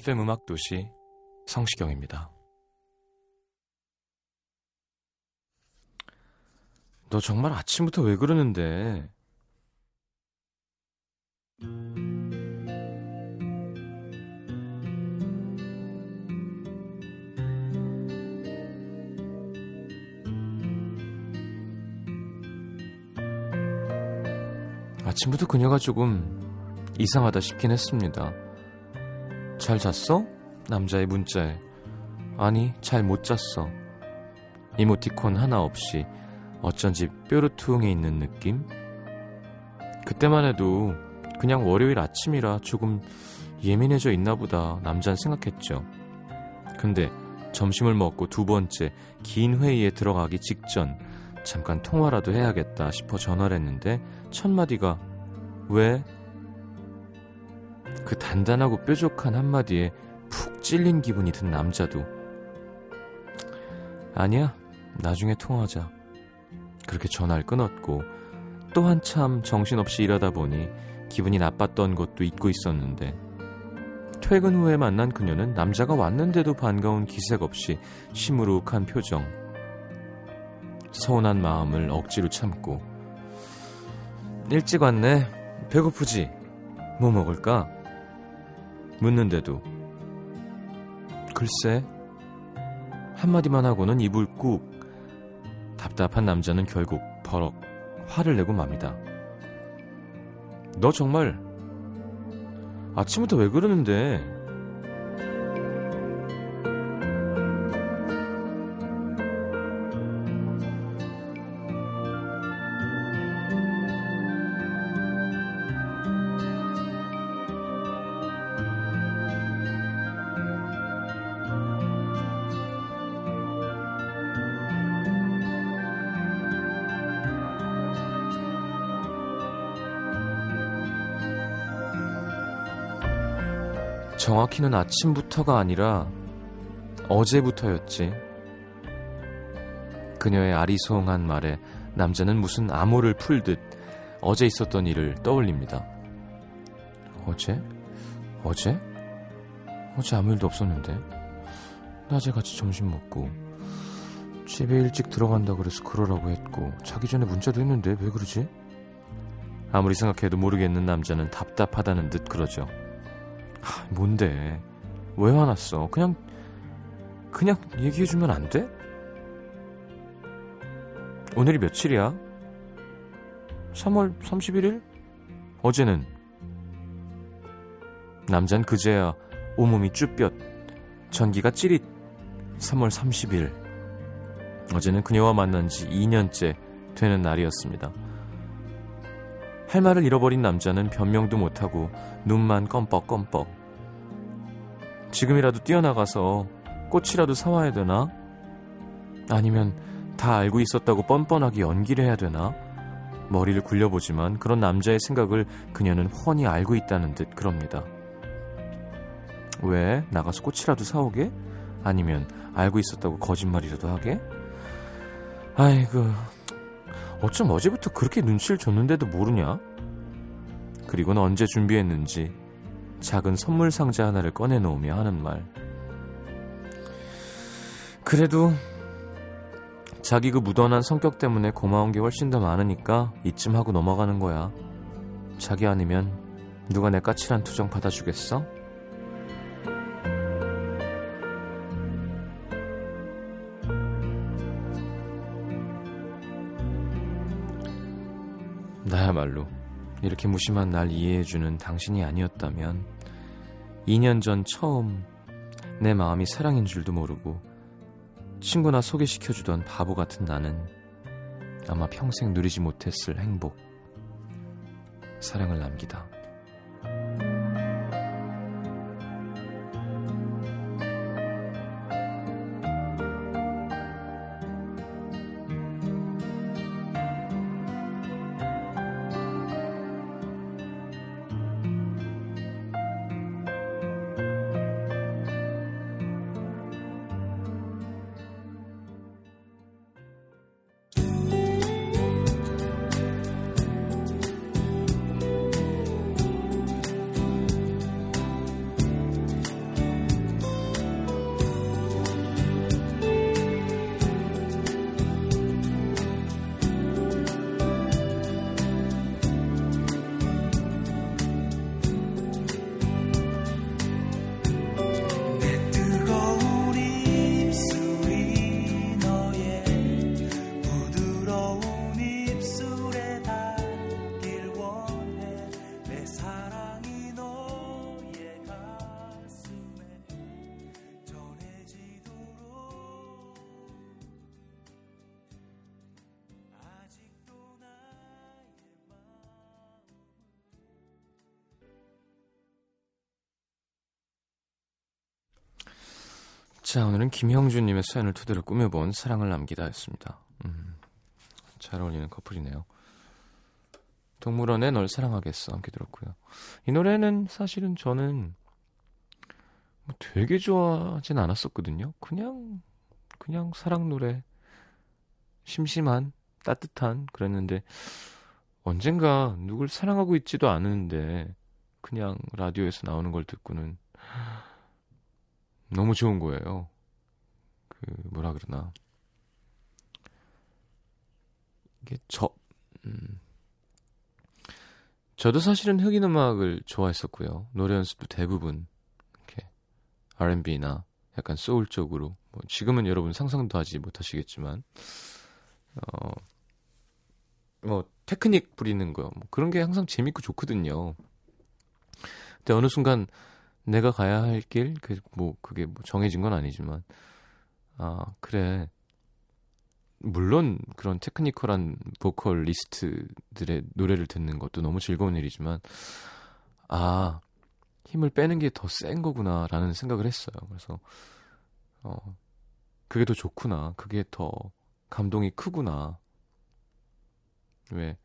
FM 음악 도시 성시경입니다. 너 정말 아침부터 왜 그러는데? 아침부터 그녀가 조금 이상하다 싶긴 했습니다. 잘 잤어? 남자의 문자에. 아니, 잘 못 잤어. 이모티콘 하나 없이 어쩐지 뾰루퉁해 있는 느낌? 그때만 해도 그냥 월요일 아침이라 조금 예민해져 있나 보다 남잔 생각했죠. 근데 점심을 먹고 두 번째 긴 회의에 들어가기 직전 잠깐 통화라도 해야겠다 싶어 전화를 했는데 첫 마디가 왜? 그 단단하고 뾰족한 한마디에 푹 찔린 기분이 든 남자도 아니야 나중에 통화하자. 그렇게 전화를 끊었고 또 한참 정신없이 일하다 보니 기분이 나빴던 것도 잊고 있었는데 퇴근 후에 만난 그녀는 남자가 왔는데도 반가운 기색 없이 시무룩한 표정 서운한 마음을 억지로 참고 일찍 왔네. 배고프지. 뭐 먹을까 묻는데도 글쎄 한마디만 하고는 입을 꾹 답답한 남자는 결국 버럭 화를 내고 맙니다. 너 정말 아침부터 왜 그러는데? 정확히는 아침부터가 아니라 어제부터였지. 그녀의 아리송한 말에 남자는 무슨 암호를 풀듯 어제 있었던 일을 떠올립니다. 어제? 어제? 어제 아무 일도 없었는데. 낮에 같이 점심 먹고 집에 일찍 들어간다 그래서 그러라고 했고 자기 전에 문자도 했는데 왜 그러지? 아무리 생각해도 모르겠는 남자는 답답하다는 듯 그러죠. 하, 뭔데? 왜 화났어? 그냥 그냥 얘기해주면 안 돼? 오늘이 며칠이야? 3월 31일? 어제는 남잔 그제야 온몸이 쭈뼛 전기가 찌릿 3월 30일 어제는 그녀와 만난 지 2년째 되는 날이었습니다. 할 말을 잃어버린 남자는 변명도 못하고 눈만 껌뻑껌뻑. 지금이라도 뛰어나가서 꽃이라도 사와야 되나? 아니면 다 알고 있었다고 뻔뻔하게 연기를 해야 되나? 머리를 굴려보지만 그런 남자의 생각을 그녀는 훤히 알고 있다는 듯 그럽니다. 왜? 나가서 꽃이라도 사오게? 아니면 알고 있었다고 거짓말이라도 하게? 아이고, 어쩜 어제부터 그렇게 눈치를 줬는데도 모르냐? 그리고는 언제 준비했는지 작은 선물 상자 하나를 꺼내놓으며 하는 말. 그래도 자기 그 무던한 성격 때문에 고마운 게 훨씬 더 많으니까 이쯤 하고 넘어가는 거야. 자기 아니면 누가 내 까칠한 투정 받아주겠어? 나야말로 이렇게 무심한 날 이해해주는 당신이 아니었다면 2년 전 처음 내 마음이 사랑인 줄도 모르고 친구나 소개시켜주던 바보 같은 나는 아마 평생 누리지 못했을 행복, 사랑을 남기다. 자, 오늘은 김형준님의 사연을 토대로 꾸며본 사랑을 남기다 였습니다. 음, 잘 어울리는 커플이네요. 동물원에 널 사랑하겠어 함께 들었고요. 이 노래는 사실은 저는 뭐 되게 좋아하진 않았었거든요. 그냥 그냥 사랑 노래 심심한 따뜻한 그랬는데 언젠가 누굴 사랑하고 있지도 않은데 그냥 라디오에서 나오는 걸 듣고는 너무 좋은 거예요. 그 뭐라 그러나 이게 저 음. 저도 사실은 흑인 음악을 좋아했었고요. 노래 연습도 대부분 이렇게 R&B나 약간 소울 쪽으로 뭐 지금은 여러분 상상도 하지 못하시겠지만 어 뭐 테크닉 부리는 거 뭐 그런 게 항상 재밌고 좋거든요. 근데 어느 순간 내가 가야 할 길, 그, 뭐, 그게 뭐 정해진 건 아니지만, 아, 그래. 물론 그런 테크니컬한 보컬리스트들의 노래를 듣는 것도 너무 즐거운 일이지만, 아, 힘을 빼는 게 더 센 거구나 라는 생각을 했어요. 그래서, 어, 그게 더 좋구나. 그게 더 감동이 크구나. 왜,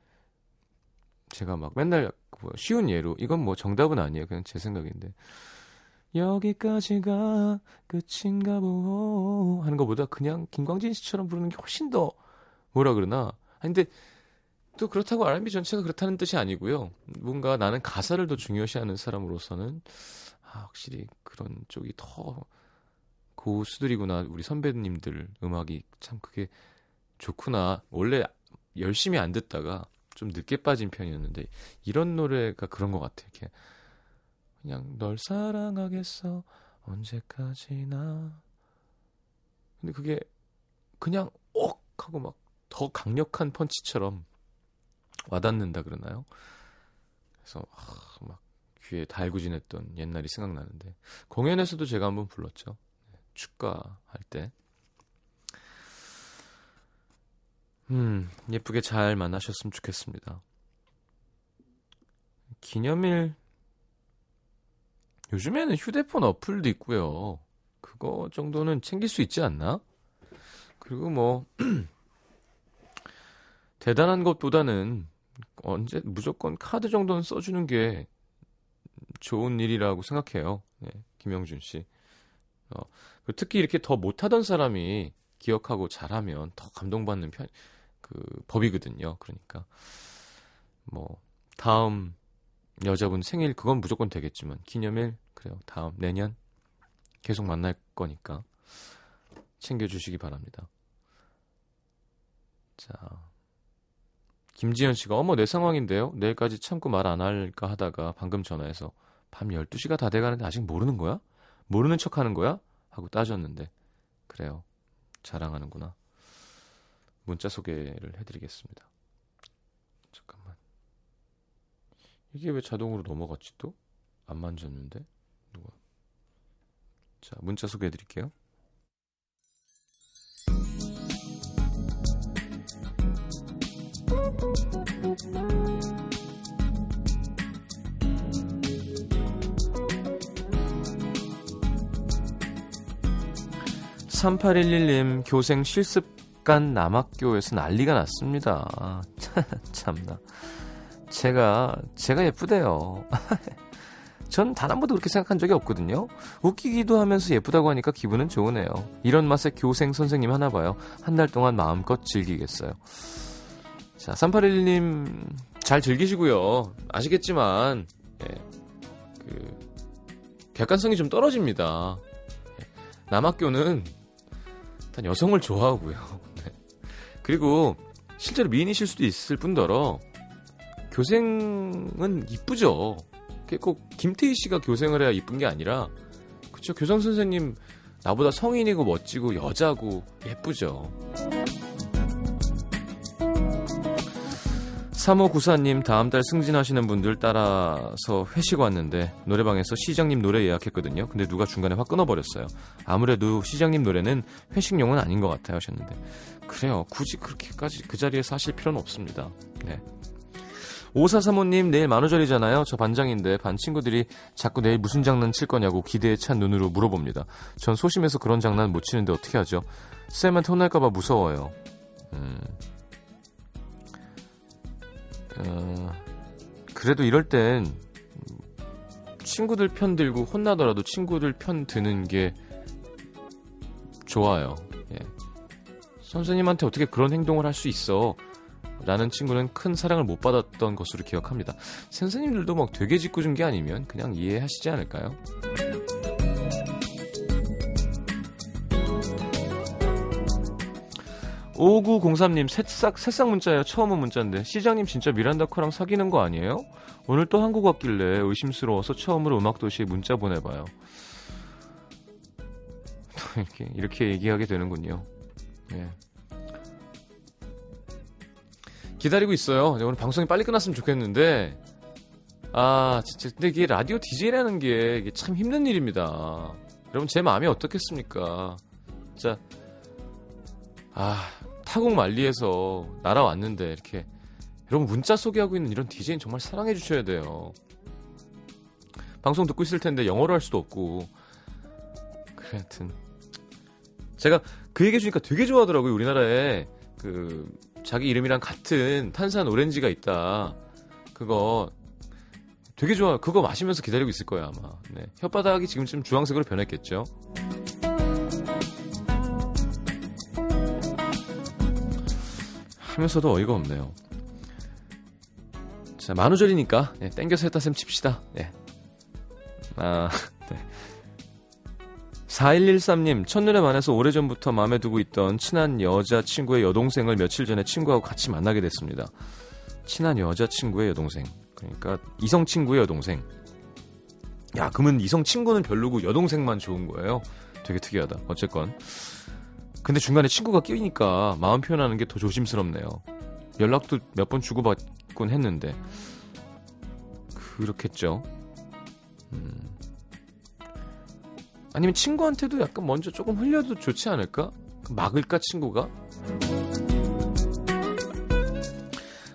제가 막 맨날 뭐 쉬운 예로 이건 뭐 정답은 아니에요. 그냥 제 생각인데 여기까지가 끝인가 보. 하는 것보다 그냥 김광진 씨처럼 부르는 게 훨씬 더 뭐라 그러나. 아니, 근데 또 그렇다고 R&B 전체가 그렇다는 뜻이 아니고요. 뭔가 나는 가사를 더 중요시하는 사람으로서는 아, 확실히 그런 쪽이 더 고수들이구나. 우리 선배님들 음악이 참 그게 좋구나. 원래 열심히 안 듣다가 좀 늦게 빠진 편이었는데 이런 노래가 그런 것 같아. 이렇게 그냥 널 사랑하겠어. 언제까지나. 근데 그게 그냥 옥 하고 막 더 강력한 펀치처럼 와닿는다 그러나요? 그래서 아, 막 귀에 달고 지냈던 옛날이 생각나는데. 공연에서도 제가 한번 불렀죠. 축가할 때. 음, 예쁘게 잘 만나셨으면 좋겠습니다. 기념일 요즘에는 휴대폰 어플도 있고요. 그거 정도는 챙길 수 있지 않나? 그리고 뭐 대단한 것보다는 언제 무조건 카드 정도는 써주는 게 좋은 일이라고 생각해요. 네, 김영준 씨. 어, 특히 이렇게 더 못하던 사람이 기억하고 잘하면 더 감동받는 편, 그 법이거든요. 그러니까 뭐 다음 여자분 생일 그건 무조건 되겠지만 기념일 그래요. 다음 내년 계속 만날 거니까 챙겨주시기 바랍니다. 자 김지현 씨가 어머 내 상황인데요. 내일까지 참고 말 안 할까 하다가 방금 전화해서 밤 12시가 다 돼가는데 아직 모르는 거야? 모르는 척 하는 거야? 하고 따졌는데 그래요. 자랑하는구나. 문자 소개를 해드리겠습니다. 잠깐만. 이게 왜 자동으로 넘어갔지 또? 안 만졌는데? 누가? 자, 문자 소개해 드릴게요. (3811님) 교생 실습 간 남학교에서 난리가 났습니다 아, 참나 제가 제가 예쁘대요 전 단 한 번도 그렇게 생각한 적이 없거든요. 웃기기도 하면서 예쁘다고 하니까 기분은 좋으네요. 이런 맛에 교생 선생님 하나 봐요. 한 달 동안 마음껏 즐기겠어요. 자, 3811님 잘 즐기시고요. 아시겠지만 예, 그 객관성이 좀 떨어집니다. 예, 남학교는 일단 여성을 좋아하고요. 네. 그리고 실제로 미인이실 수도 있을 뿐더러 교생은 이쁘죠. 꼭 김태희 씨가 교생을 해야 이쁜 게 아니라 그쵸 교장 선생님 나보다 성인이고 멋지고 여자고 예쁘죠. 3594님 다음 달 승진하시는 분들 따라서 회식 왔는데 노래방에서 시장님 노래 예약했거든요. 근데 누가 중간에 확 끊어버렸어요. 아무래도 시장님 노래는 회식용은 아닌 것 같아요 하셨는데 그래요. 굳이 그렇게까지 그 자리에서 하실 필요는 없습니다. 네. 오사사모님 내일 만우절이잖아요. 저 반장인데 반 친구들이 자꾸 내일 무슨 장난 칠 거냐고 기대에 찬 눈으로 물어봅니다. 전 소심해서 그런 장난 못 치는데 어떻게 하죠? 쌤한테 혼날까봐 무서워요. 음. 어, 그래도 이럴 땐 친구들 편 들고 혼나더라도 친구들 편 드는 게 좋아요. 예. 선생님한테 어떻게 그런 행동을 할 수 있어? 라는 친구는 큰 사랑을 못 받았던 것으로 기억합니다. 선생님들도 막 되게 짓궂은 게 아니면 그냥 이해하시지 않을까요? 5903님 새싹 새싹 문자예요. 처음 온 문자인데 시장님 진짜 미란다 커랑 사귀는 거 아니에요? 오늘 또 한국 왔길래 의심스러워서 처음으로 음악 도시에 문자 보내봐요. 이렇게 이렇게 얘기하게 되는군요. 예. 기다리고 있어요. 오늘 방송이 빨리 끝났으면 좋겠는데, 아, 진짜, 근데 이게 라디오 DJ라는 게, 참 힘든 일입니다. 여러분, 제 마음이 어떻겠습니까? 진짜, 아, 타국 만리에서 날아왔는데, 이렇게, 여러분, 문자 소개하고 있는 이런 DJ는 정말 사랑해 주셔야 돼요. 방송 듣고 있을 텐데, 영어로 할 수도 없고, 그래, 하여튼. 제가 그 얘기 해 주니까 되게 좋아하더라고요, 우리나라에. 그, 자기 이름이랑 같은 탄산 오렌지가 있다. 그거 되게 좋아. 그거 마시면서 기다리고 있을 거야 아마. 네. 혓바닥이 지금쯤 주황색으로 변했겠죠. 하면서도 어이가 없네요. 자 만우절이니까 네, 땡겨서 했다 셈 칩시다. 네. 아, 네. 4113님, 첫눈에 반해서 오래전부터 마음에 두고 있던 친한 여자친구의 여동생을 며칠 전에 친구하고 같이 만나게 됐습니다. 친한 여자친구의 여동생. 그러니까 이성 친구의 여동생. 야, 그러면 이성 친구는 별로고 여동생만 좋은 거예요? 되게 특이하다. 어쨌건. 근데 중간에 친구가 끼니까 마음 표현하는 게 더 조심스럽네요. 연락도 몇 번 주고받곤 했는데. 그렇겠죠. 음. 아니면 친구한테도 약간 먼저 조금 흘려도 좋지 않을까? 막을까 친구가?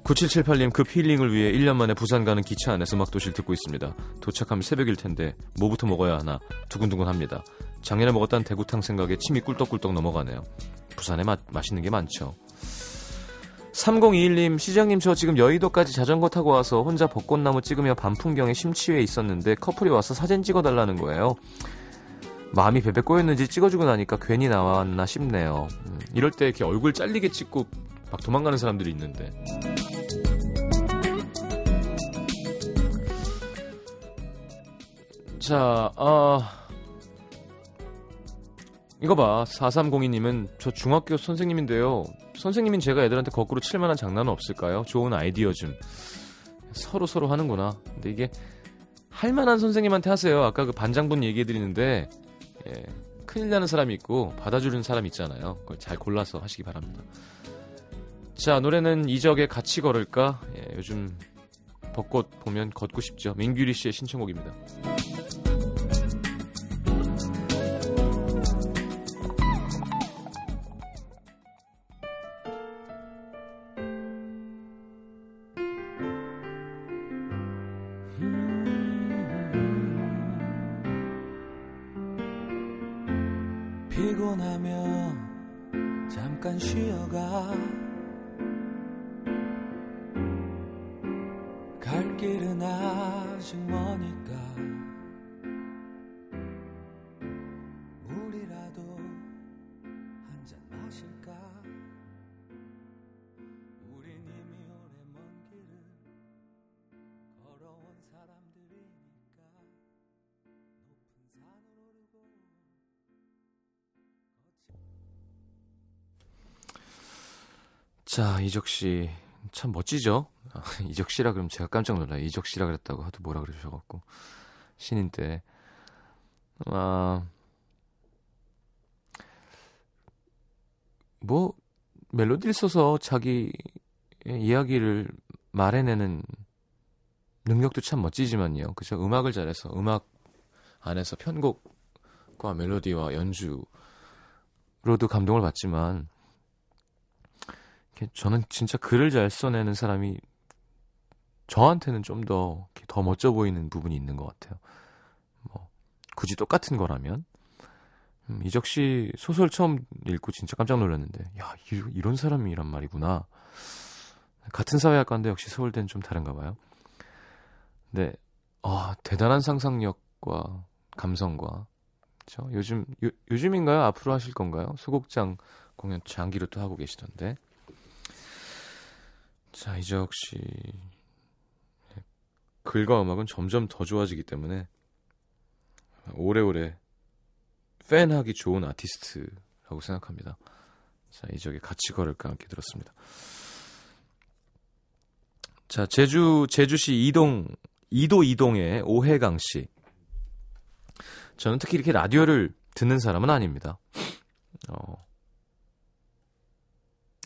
9778님 급 힐링을 위해 1년 만에 부산 가는 기차 안에서 음악도시를 듣고 있습니다. 도착하면 새벽일 텐데 뭐부터 먹어야 하나 두근두근 합니다. 작년에 먹었던 대구탕 생각에 침이 꿀떡꿀떡 넘어가네요. 부산에 마, 맛있는 게 많죠. 3021님 시장님 저 지금 여의도까지 자전거 타고 와서 혼자 벚꽃나무 찍으며 밤 풍경에 심취해 있었는데 커플이 와서 사진 찍어달라는 거예요. 마음이 베베 꼬였는지 찍어주고 나니까 괜히 나왔나 싶네요. 음, 이럴 때 이렇게 얼굴 잘리게 찍고 막 도망가는 사람들이 있는데. 자, 아. 이거 봐. 4302님은 저 중학교 선생님인데요. 선생님인 제가 애들한테 거꾸로 칠 만한 장난은 없을까요? 좋은 아이디어 좀. 서로 서로 하는구나. 근데 이게 할 만한 선생님한테 하세요. 아까 그 반장분 얘기해 드리는데 예, 큰일 나는 사람이 있고 받아주는 사람이 있잖아요. 그걸 잘 골라서 하시기 바랍니다. 자, 노래는 이적의 같이 걸을까? 예, 요즘 벚꽃 보면 걷고 싶죠. 민규리 씨의 신청곡입니다. 자, 이적 씨. 참 멋지죠? 아, 이적 씨라 그러면 제가 깜짝 놀라요. 이적 씨라 그랬다고 하도 뭐라 그러셔갖고. 신인 때. 아. 뭐, 멜로디를 써서 자기 이야기를 말해내는 능력도 참 멋지지만요. 그죠? 음악을 잘해서 음악 안에서 편곡과 멜로디와 연주로도 감동을 받지만 저는 진짜 글을 잘 써내는 사람이 저한테는 좀 더 더 멋져 보이는 부분이 있는 것 같아요. 뭐 굳이 똑같은 거라면 음, 이적 씨 소설 처음 읽고 진짜 깜짝 놀랐는데 야 이, 이런 사람이란 말이구나. 같은 사회학과인데 역시 서울대는 좀 다른가 봐요. 근데 아 대단한 상상력과 감성과 그렇죠? 요즘 요, 요즘인가요? 앞으로 하실 건가요? 소극장 공연 장기로 또 하고 계시던데. 자, 이적 씨. 글과 음악은 점점 더 좋아지기 때문에 오래오래 팬하기 좋은 아티스트라고 생각합니다. 자, 이적의 같이 걸을까 함께 들었습니다. 자, 제주 제주시 이동 이도 이동의 오해강 씨. 저는 특히 이렇게 라디오를 듣는 사람은 아닙니다. 어,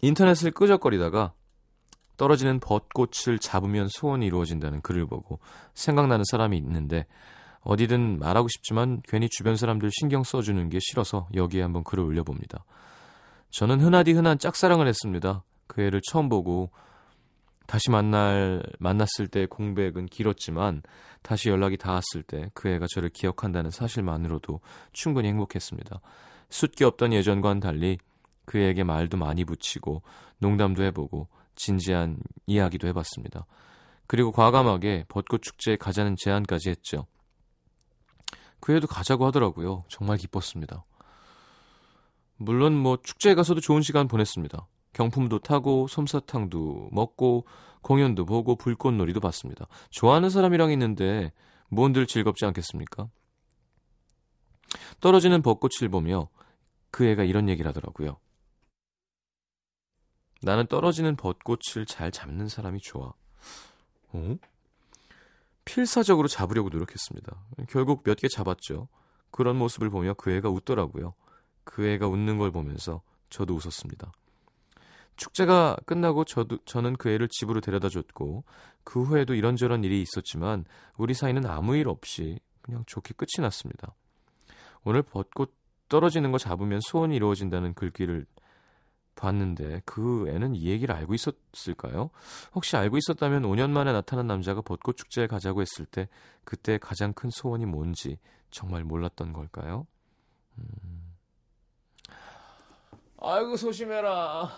인터넷을 끄적거리다가 떨어지는 벚꽃을 잡으면 소원이 이루어진다는 글을 보고 생각나는 사람이 있는데 어디든 말하고 싶지만 괜히 주변 사람들 신경 써주는 게 싫어서 여기에 한번 글을 올려봅니다. 저는 흔하디 흔한 짝사랑을 했습니다. 그 애를 처음 보고 다시 만날 만났을 때 공백은 길었지만 다시 연락이 닿았을 때 그 애가 저를 기억한다는 사실만으로도 충분히 행복했습니다. 숫기 없던 예전과는 달리 그 애에게 말도 많이 붙이고 농담도 해보고 진지한 이야기도 해봤습니다. 그리고 과감하게 벚꽃 축제에 가자는 제안까지 했죠. 그 애도 가자고 하더라고요. 정말 기뻤습니다. 물론 뭐 축제에 가서도 좋은 시간 보냈습니다. 경품도 타고 솜사탕도 먹고 공연도 보고 불꽃놀이도 봤습니다. 좋아하는 사람이랑 있는데 뭔들 즐겁지 않겠습니까? 떨어지는 벚꽃을 보며 그 애가 이런 얘기를 하더라고요. 나는 떨어지는 벚꽃을 잘 잡는 사람이 좋아. 어? 필사적으로 잡으려고 노력했습니다. 결국 몇 개 잡았죠. 그런 모습을 보며 그 애가 웃더라고요. 그 애가 웃는 걸 보면서 저도 웃었습니다. 축제가 끝나고 저도 저는 그 애를 집으로 데려다 줬고 그 후에도 이런저런 일이 있었지만 우리 사이는 아무 일 없이 그냥 좋게 끝이 났습니다. 오늘 벚꽃 떨어지는 거 잡으면 소원이 이루어진다는 글귀를 봤는데 그 애는 이 얘기를 알고 있었을까요? 혹시 알고 있었다면 5년 만에 나타난 남자가 벚꽃 축제에 가자고 했을 때 그때 가장 큰 소원이 뭔지 정말 몰랐던 걸까요? 음... 아이고 소심해라.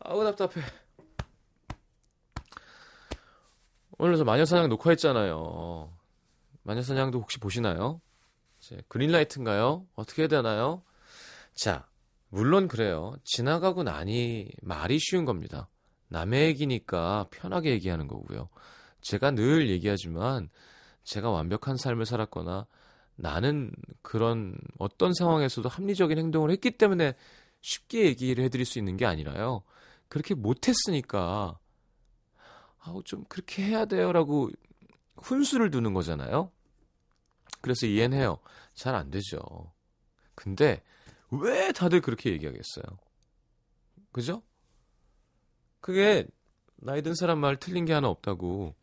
아우 답답해. 오늘 저 마녀사냥 녹화했잖아요. 마녀사냥도 혹시 보시나요? 그린라이트인가요? 어떻게 해야 되나요? 자, 물론 그래요. 지나가고 나니 말이 쉬운 겁니다. 남의 얘기니까 편하게 얘기하는 거고요. 제가 늘 얘기하지만 제가 완벽한 삶을 살았거나 나는 그런 어떤 상황에서도 합리적인 행동을 했기 때문에 쉽게 얘기를 해드릴 수 있는 게 아니라요. 그렇게 못했으니까 아우 좀 그렇게 해야 돼요라고 훈수를 두는 거잖아요. 그래서 이해는 해요. 잘 안 되죠. 근데 왜 다들 그렇게 얘기하겠어요? 그죠? 그게 나이 든 사람 말 틀린 게 하나 없다고.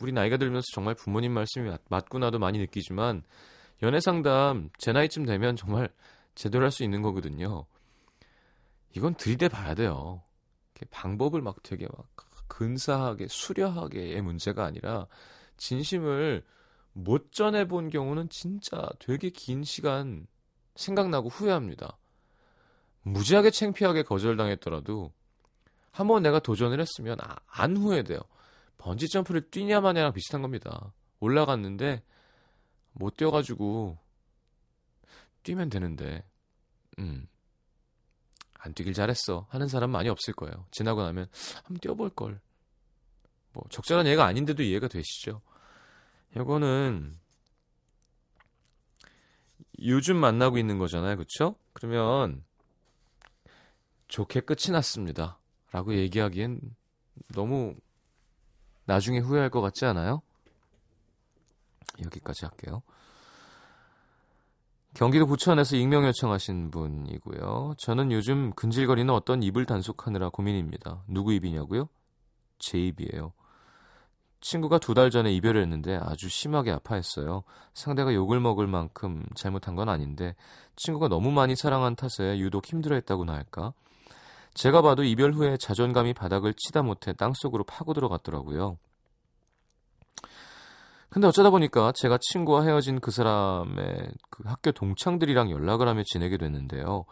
우리 나이가 들면서 정말 부모님 말씀이 맞구나도 많이 느끼지만 연애 상담 제 나이쯤 되면 정말 제대로 할 수 있는 거거든요. 이건 들이대 봐야 돼요. 방법을 막 되게 막 근사하게 수려하게의 문제가 아니라 진심을 못 전해 본 경우는 진짜 되게 긴 시간 생각나고 후회합니다. 무지하게 창피하게 거절당했더라도 한번 내가 도전을 했으면 아, 안 후회돼요. 번지 점프를 뛰냐 마냐랑 비슷한 겁니다. 올라갔는데 못 뛰어가지고 뛰면 되는데 음. 안 뛰길 잘했어 하는 사람 많이 없을 거예요. 지나고 나면 한번 뛰어볼 걸. 뭐 적절한 예가 아닌데도 이해가 되시죠? 이거는 요즘 만나고 있는 거잖아요. 그쵸? 그러면 좋게 끝이 났습니다. 라고 얘기하기엔 너무 나중에 후회할 것 같지 않아요? 여기까지 할게요. 경기도 부천에서 익명 요청하신 분이고요. 저는 요즘 근질거리는 어떤 입을 단속하느라 고민입니다. 누구 입이냐고요? 제 입이에요. 친구가 두 달 전에 이별을 했는데 아주 심하게 아파했어요. 상대가 욕을 먹을 만큼 잘못한 건 아닌데 친구가 너무 많이 사랑한 탓에 유독 힘들어했다고나 할까? 제가 봐도 이별 후에 자존감이 바닥을 치다 못해 땅속으로 파고 들어갔더라고요. 근데 어쩌다 보니까 제가 친구와 헤어진 그 사람의 그 학교 동창들이랑 연락을 하며 지내게 됐는데요.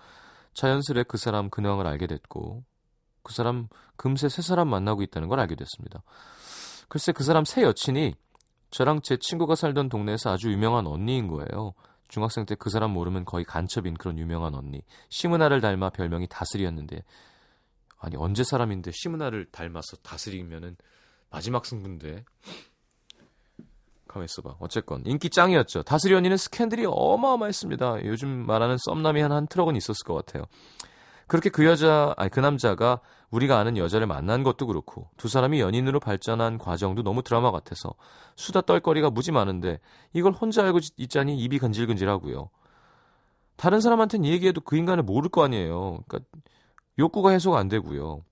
자연스레 그 사람 근황을 알게 됐고 그 사람 금세 새 사람 만나고 있다는 걸 알게 됐습니다. 글쎄 그 사람 새 여친이 저랑 제 친구가 살던 동네에서 아주 유명한 언니인 거예요. 중학생 때 그 사람 모르면 거의 간첩인 그런 유명한 언니. 시문화를 닮아 별명이 다슬이였는데 아니 언제 사람인데 시문화를 닮아서 다스리면은 마지막 승부인데 가만 있어봐. 어쨌건 인기 짱이었죠. 다스리 언니는 스캔들이 어마어마했습니다. 요즘 말하는 썸남이 한 한 트럭은 있었을 것 같아요. 그렇게 그 여자, 아니 그 남자가 우리가 아는 여자를 만난 것도 그렇고 두 사람이 연인으로 발전한 과정도 너무 드라마 같아서 수다 떨거리가 무지 많은데 이걸 혼자 알고 있자니 입이 근질근질하고요. 다른 사람한테는 얘기해도 그 인간을 모를 거 아니에요. 그러니까 욕구가 해소가 안 되고요.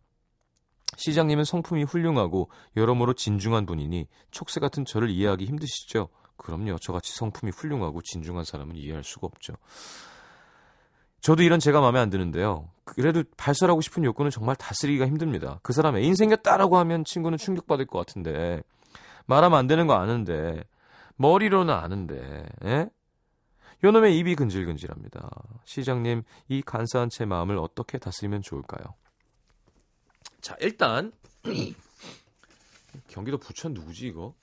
시장님은 성품이 훌륭하고 여러모로 진중한 분이니 촉새 같은 저를 이해하기 힘드시죠? 그럼요. 저같이 성품이 훌륭하고 진중한 사람은 이해할 수가 없죠. 저도 이런 제가 마음에 안 드는데요. 그래도 발설하고 싶은 욕구는 정말 다스리기가 힘듭니다. 그 사람 애인 생겼다라고 하면 친구는 충격받을 것 같은데 말하면 안 되는 거 아는데 머리로는 아는데 예? 요놈의 입이 근질근질합니다. 시장님 이 간사한 제 마음을 어떻게 다스리면 좋을까요? 자, 일단 경기도 부천 누구지 이거?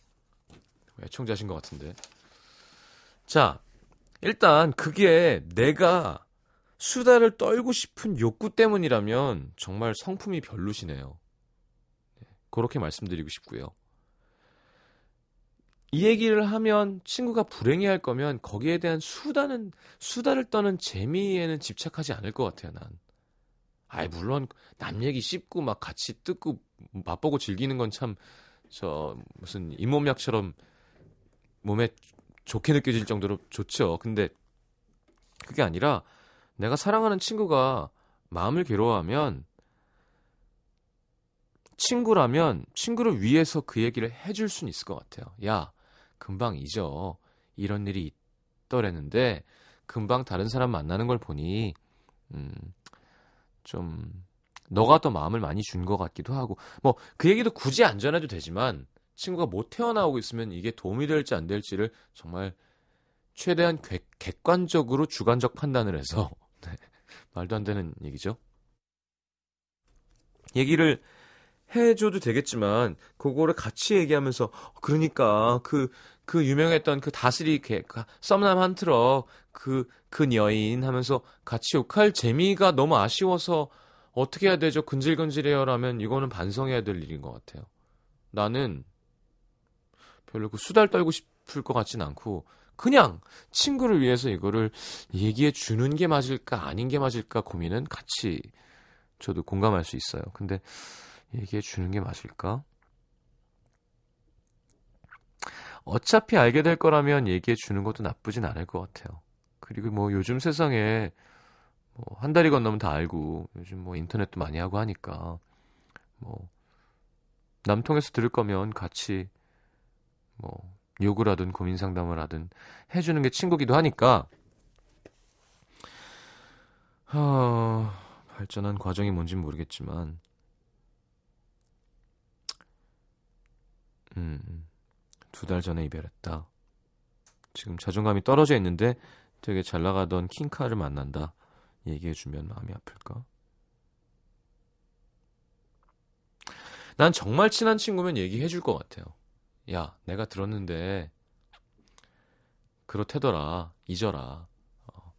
애청자신 것 같은데. 자, 일단 그게 내가 수다를 떨고 싶은 욕구 때문이라면 정말 성품이 별로시네요. 네, 그렇게 말씀드리고 싶고요. 이 얘기를 하면 친구가 불행해할 거면 거기에 대한 수다는 수다를 떠는 재미에는 집착하지 않을 것 같아요. 난. 아이 물론 남 얘기 씹고 막 같이 뜯고 맛보고 즐기는 건 참 저 무슨 잇몸약처럼 몸에 좋게 느껴질 정도로 좋죠. 근데 그게 아니라 내가 사랑하는 친구가 마음을 괴로워하면 친구라면 친구를 위해서 그 얘기를 해줄 수는 있을 것 같아요. 야, 금방 잊어. 이런 일이 있더랬는데 금방 다른 사람 만나는 걸 보니 음, 좀 너가 더 마음을 많이 준 것 같기도 하고 뭐 그 얘기도 굳이 안 전해도 되지만 친구가 못 태어나오고 있으면 이게 도움이 될지 안 될지를 정말 최대한 객, 객관적으로 주관적 판단을 해서 네, 말도 안 되는 얘기죠. 얘기를 해줘도 되겠지만 그거를 같이 얘기하면서 그러니까 그그 그 유명했던 그 다스리 개, 그 썸남 한 트럭 그, 그 여인 하면서 같이 욕할 재미가 너무 아쉬워서 어떻게 해야 되죠? 근질근질해요 라면 이거는 반성해야 될 일인 것 같아요. 나는 별로 그 수달 떨고 싶을 것 같진 않고 그냥 친구를 위해서 이거를 얘기해 주는 게 맞을까 아닌 게 맞을까 고민은 같이 저도 공감할 수 있어요. 근데 얘기해 주는 게 맞을까? 어차피 알게 될 거라면 얘기해 주는 것도 나쁘진 않을 것 같아요. 그리고 뭐 요즘 세상에 뭐 한 달이 건너면 다 알고 요즘 뭐 인터넷도 많이 하고 하니까 뭐 남통에서 들을 거면 같이 뭐 욕을 하든 고민 상담을 하든 해주는 게 친구기도 하니까 하, 발전한 과정이 뭔진 모르겠지만 음, 두 달 전에 이별했다. 지금 자존감이 떨어져 있는데 되게 잘 나가던 킹카를 만난다. 얘기해주면 마음이 아플까? 난 정말 친한 친구면 얘기해줄 것 같아요. 야, 내가 들었는데 그렇대더라. 잊어라. 어.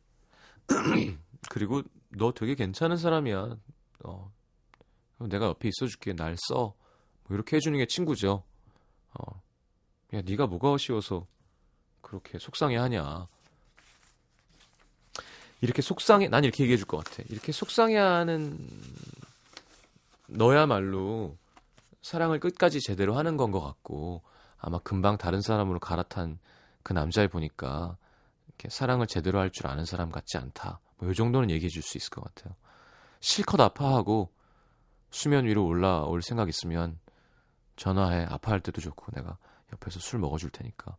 그리고 너 되게 괜찮은 사람이야. 어. 내가 옆에 있어줄게. 날 써. 뭐 이렇게 해주는 게 친구죠. 어. 야, 네가 뭐가 아쉬워서 그렇게 속상해하냐. 이렇게 속상해, 난 이렇게 얘기해 줄 것 같아. 이렇게 속상해하는 너야말로 사랑을 끝까지 제대로 하는 건 것 같고, 아마 금방 다른 사람으로 갈아탄 그 남자를 보니까, 이렇게 사랑을 제대로 할 줄 아는 사람 같지 않다. 뭐, 이 정도는 얘기해 줄 수 있을 것 같아요. 실컷 아파하고, 수면 위로 올라올 생각 있으면, 전화해. 아파할 때도 좋고, 내가 옆에서 술 먹어줄 테니까.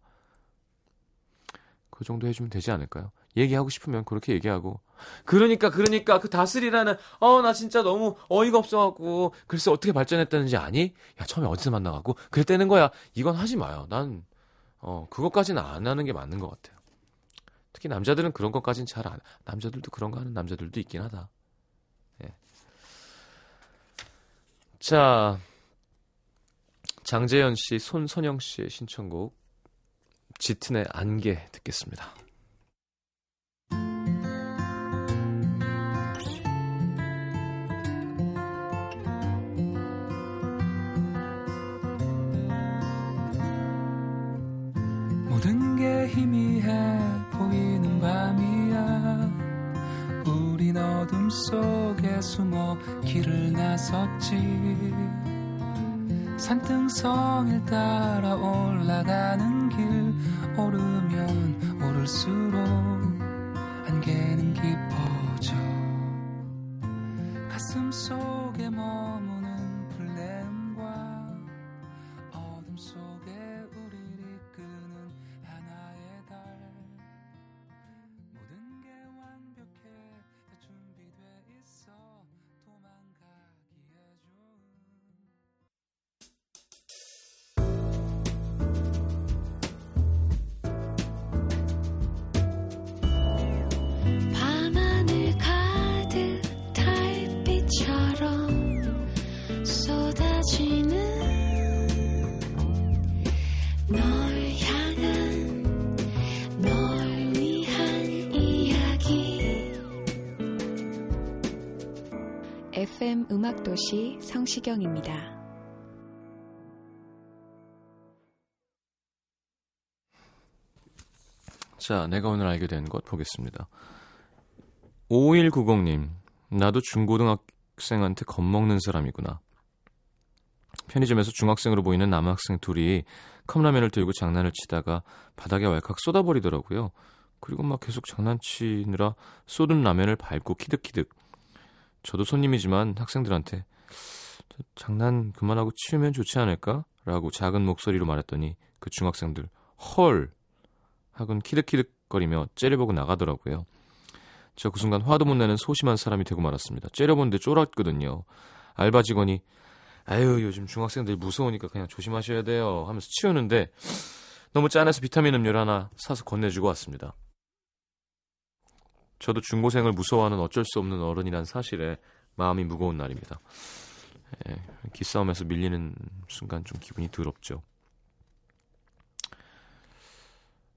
그 정도 해주면 되지 않을까요? 얘기하고 싶으면 그렇게 얘기하고. 그러니까, 그러니까, 그 다스리라는, 어, 나 진짜 너무 어이가 없어갖고, 글쎄 어떻게 발전했다는지 아니? 야, 처음에 어디서 만나갖고, 그랬다는 거야. 이건 하지 마요. 난, 어, 그것까지는 안 하는 게 맞는 것 같아요. 특히 남자들은 그런 것까지는 잘 안, 남자들도 그런 거 하는 남자들도 있긴 하다. 예. 자, 장재현 씨, 손선영 씨의 신청곡, 짙은의 안개 듣겠습니다. 희미해 보이는 밤이야. 우린 어둠 속에 숨어 길을 나섰지. 산등성을 따라 올라가는 길 오르면 오를수록 FM 음악도시 성시경입니다. 자, 내가 오늘 알게 된 것 보겠습니다. 5190님, 나도 중고등학생한테 겁먹는 사람이구나. 편의점에서 중학생으로 보이는 남학생 둘이 컵라면을 들고 장난을 치다가 바닥에 왈칵 쏟아버리더라고요. 그리고 막 계속 장난치느라 쏟은 라면을 밟고 키득키득. 저도 손님이지만 학생들한테 저 장난 그만하고 치우면 좋지 않을까? 라고 작은 목소리로 말했더니 그 중학생들 헐 하곤 키득키득거리며 째려보고 나가더라고요. 저 그 순간 화도 못 내는 소심한 사람이 되고 말았습니다. 째려보는데 쫄았거든요. 알바 직원이 아유 요즘 중학생들 무서우니까 그냥 조심하셔야 돼요 하면서 치우는데 너무 짠해서 비타민 음료를 하나 사서 건네주고 왔습니다. 저도 중고생을 무서워하는 어쩔 수 없는 어른이란 사실에 마음이 무거운 날입니다. 예, 기싸움에서 밀리는 순간 좀 기분이 더럽죠.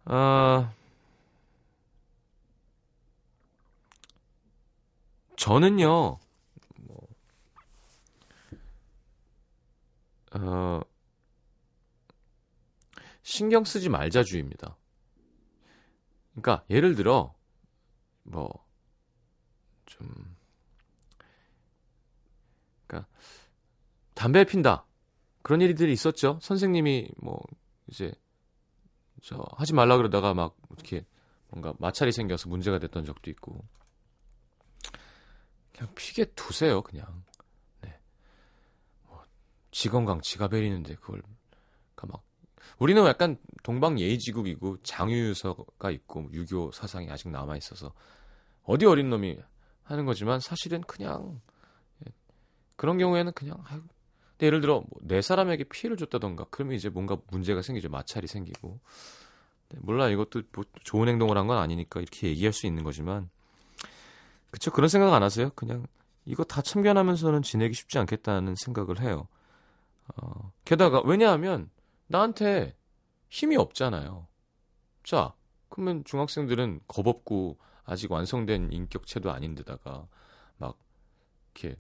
아, 저는요, 뭐, 어, 신경 쓰지 말자주의입니다. 그러니까, 예를 들어, 뭐, 좀, 그러니까, 담배 핀다. 그런 일들이 있었죠. 선생님이 뭐, 이제, 저 하지 말라 그러다가 막 이렇게 뭔가 마찰이 생겨서 문제가 됐던 적도 있고 그냥 피게 두세요 그냥 네. 뭐지 건강 지가 베리는데 그걸 그러니까 막 우리는 약간 동방 예의지국이고 장유유서가 있고 뭐 유교 사상이 아직 남아 있어서 어디 어린 놈이 하는 거지만 사실은 그냥 예, 그런 경우에는 그냥 아유, 근데 예를 들어 뭐 내 사람에게 피해를 줬다던가 그러면 이제 뭔가 문제가 생기죠 마찰이 생기고 네, 몰라 이것도 뭐 좋은 행동을 한 건 아니니까 이렇게 얘기할 수 있는 거지만 그쵸 그런 생각 안 하세요? 그냥 이거 다 참견하면서는 지내기 쉽지 않겠다는 생각을 해요. 어, 게다가 왜냐하면 나한테 힘이 없잖아요. 자, 그러면 중학생들은 겁없고 아직 완성된 인격체도 아닌데다가 막 이렇게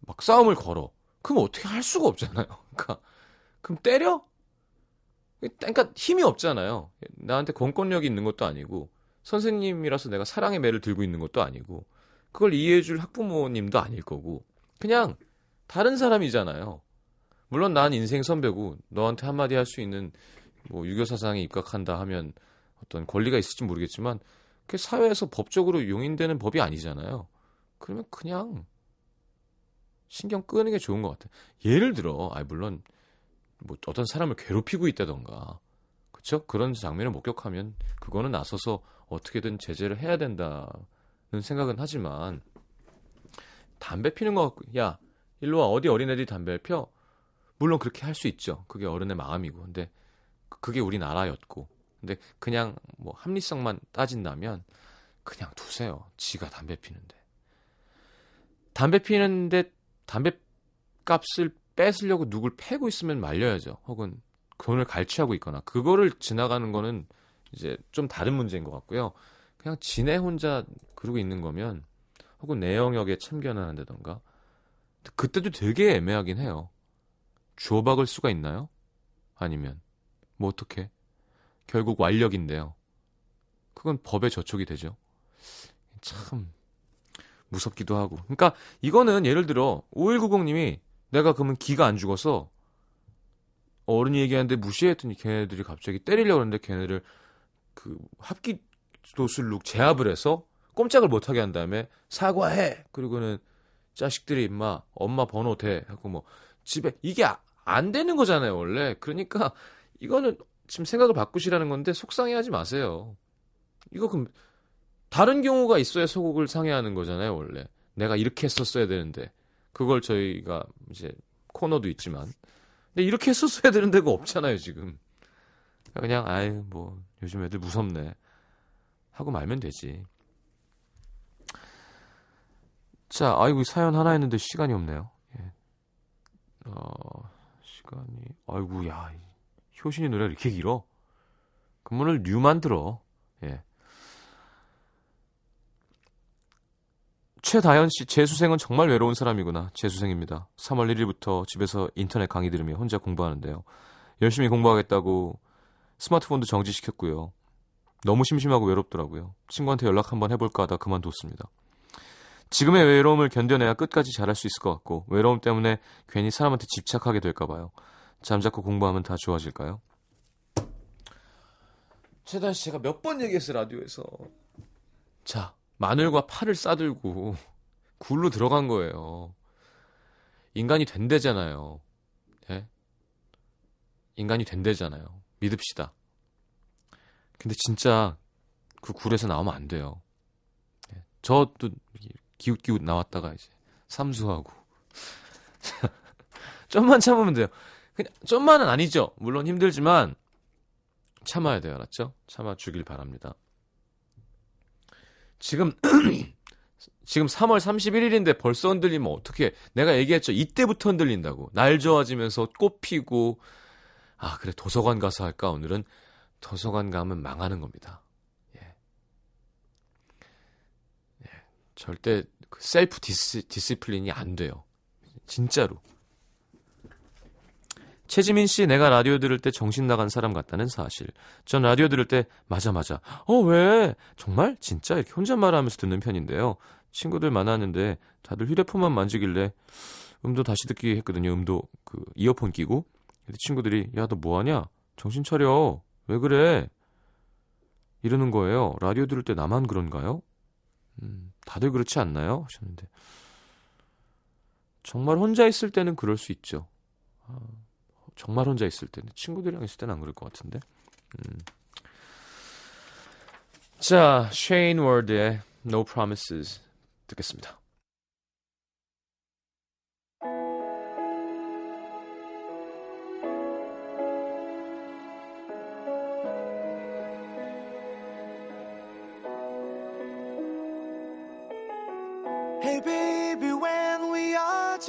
막 싸움을 걸어. 그럼 어떻게 할 수가 없잖아요. 그러니까 그럼 때려? 그러니까 힘이 없잖아요. 나한테 권권력이 있는 것도 아니고 선생님이라서 내가 사랑의 매를 들고 있는 것도 아니고 그걸 이해해줄 학부모님도 아닐 거고 그냥 다른 사람이잖아요. 물론 난 인생 선배고 너한테 한마디 할 수 있는 뭐 유교 사상에 입각한다 하면 어떤 권리가 있을지 모르겠지만 그 사회에서 법적으로 용인되는 법이 아니잖아요. 그러면 그냥 신경 끄는 게 좋은 것 같아요. 예를 들어, 아 물론 뭐 어떤 사람을 괴롭히고 있다던가, 그렇죠? 그런 장면을 목격하면 그거는 나서서 어떻게든 제재를 해야 된다는 생각은 하지만 담배 피는 거 야 일로 와 어디 어린애들이 담배를 펴? 물론 그렇게 할 수 있죠. 그게 어른의 마음이고, 근데 그게 우리나라였고, 근데 그냥 뭐 합리성만 따진다면 그냥 두세요. 지가 담배 피는데. 담배 피는데 담배 값을 뺏으려고 누굴 패고 있으면 말려야죠. 혹은 돈을 갈취하고 있거나 그거를 지나가는 거는 이제 좀 다른 문제인 것 같고요. 그냥 지네 혼자 그러고 있는 거면 혹은 내 영역에 참견을 한다던가 그때도 되게 애매하긴 해요. 주워박을 수가 있나요? 아니면 뭐 어떻게? 결국 완력인데요. 그건 법에 저촉이 되죠. 참 무섭기도 하고. 그러니까 이거는 예를 들어 5190님이 내가 그러면 기가 안 죽어서 어른이 얘기하는데 무시했더니 걔네들이 갑자기 때리려고 하는데 걔네를 그 합기 도술룩 제압을 해서 꼼짝을 못하게 한 다음에 사과해. 그리고는 자식들이 임마 엄마 번호 대 하고 뭐 집에 이게 아, 안 되는 거잖아요 원래. 그러니까 이거는 지금 생각을 바꾸시라는 건데 속상해하지 마세요. 이거 그럼 다른 경우가 있어야 소곡을 상해하는 거잖아요, 원래. 내가 이렇게 했었어야 되는데. 그걸 저희가 이제 코너도 있지만. 근데 이렇게 했었어야 되는 데가 없잖아요, 지금. 그냥, 아유, 뭐, 요즘 애들 무섭네. 하고 말면 되지. 자, 아이고, 사연 하나 했는데 시간이 없네요. 예. 어, 시간이, 아이고, 야, 효신이 노래가 이렇게 길어? 그러면을 류만 들어. 예. 최다현 씨, 재수생은 정말 외로운 사람이구나. 재수생입니다. 3월 1일부터 집에서 인터넷 강의 들으며 혼자 공부하는데요. 열심히 공부하겠다고 스마트폰도 정지시켰고요. 너무 심심하고 외롭더라고요. 친구한테 연락 한번 해볼까 하다 그만뒀습니다. 지금의 외로움을 견뎌내야 끝까지 잘할 수 있을 것 같고 외로움 때문에 괜히 사람한테 집착하게 될까 봐요. 잠자코 공부하면 다 좋아질까요? 최다현 씨 제가 몇 번 얘기했어요 라디오에서. 자, 마늘과 파를 싸들고 굴로 들어간 거예요. 인간이 된대잖아요. 예? 인간이 된대잖아요. 믿읍시다. 근데 진짜 그 굴에서 나오면 안 돼요. 예. 저도 기웃기웃 나왔다가 이제 삼수하고 좀만 참으면 돼요. 그냥 좀만은 아니죠. 물론 힘들지만 참아야 돼요. 알았죠? 참아 주길 바랍니다. 지금 지금 3월 31일인데 벌써 흔들리면 어떻게 내가 얘기했죠. 이때부터 흔들린다고. 날 좋아지면서 꽃 피고 아, 그래 도서관 가서 할까 오늘은 도서관 가면 망하는 겁니다. 예. 예. 절대 그 self dis, discipline이 안 돼요. 진짜로. 최지민 씨, 내가 라디오 들을 때 정신 나간 사람 같다는 사실. 전 라디오 들을 때, 맞아, 맞아. 어, 왜? 정말? 진짜? 이렇게 혼잣말 하면서 듣는 편인데요. 친구들 많았는데, 다들 휴대폰만 만지길래, 음도 다시 듣기 했거든요. 음도, 그, 이어폰 끼고. 근데 친구들이, 야, 너 뭐하냐? 정신 차려. 왜 그래? 이러는 거예요. 라디오 들을 때 나만 그런가요? 음, 다들 그렇지 않나요? 하셨는데. 정말 혼자 있을 때는 그럴 수 있죠. 아, 정말 혼자 있을 때는 친구들이랑 있을 때는 안 그럴 것 같은데. 음. 자, 월드의 No Promises 듣겠습니다.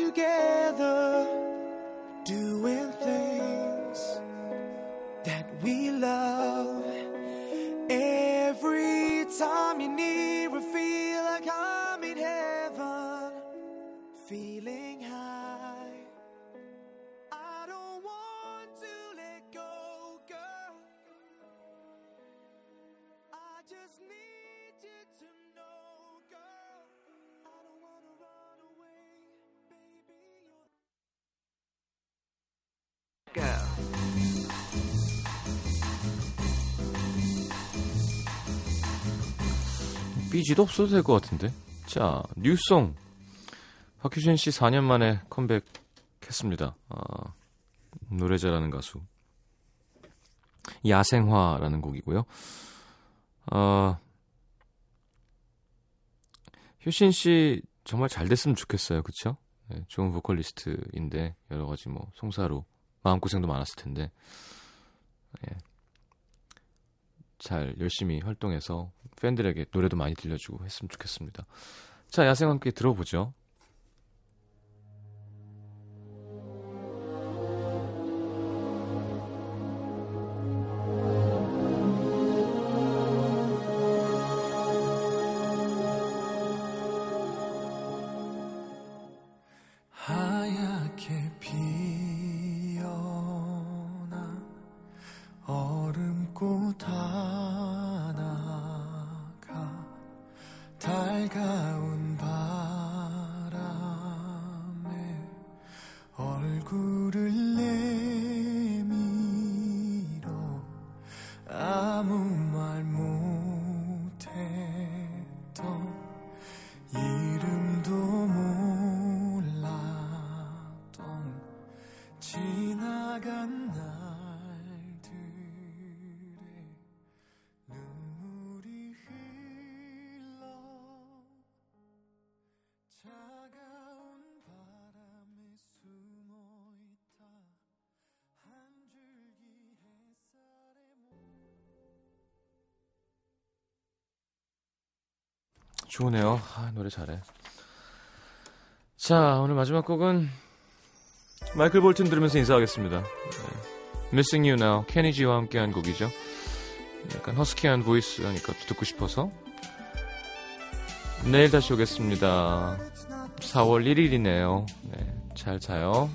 Together, doing things that we love. Every time you're near, I feel like I'm in heaven, feeling 삐지도 없어도 될 것 같은데. 자, 뉴송. 박효신 씨 4년 만에 컴백했습니다. 아, 노래 잘하는 가수. 야생화라는 곡이고요. 아, 효신 씨 정말 잘 됐으면 좋겠어요. 그쵸? 네, 좋은 보컬리스트인데 여러 가지 뭐 송사로 마음고생도 많았을 텐데 예. 잘 열심히 활동해서 팬들에게 노래도 많이 들려주고 했으면 좋겠습니다. 자, 야생 함께 들어보죠. 좋으네요. 아, 노래 잘해. 자, 오늘 마지막 곡은 마이클 볼튼 들으면서 인사하겠습니다. 네. Missing You Now, 케니 지와 함께한 곡이죠. 약간 허스키한 보이스하니까 듣고 싶어서 내일 다시 오겠습니다. 4월 1일이네요. 네, 잘 자요.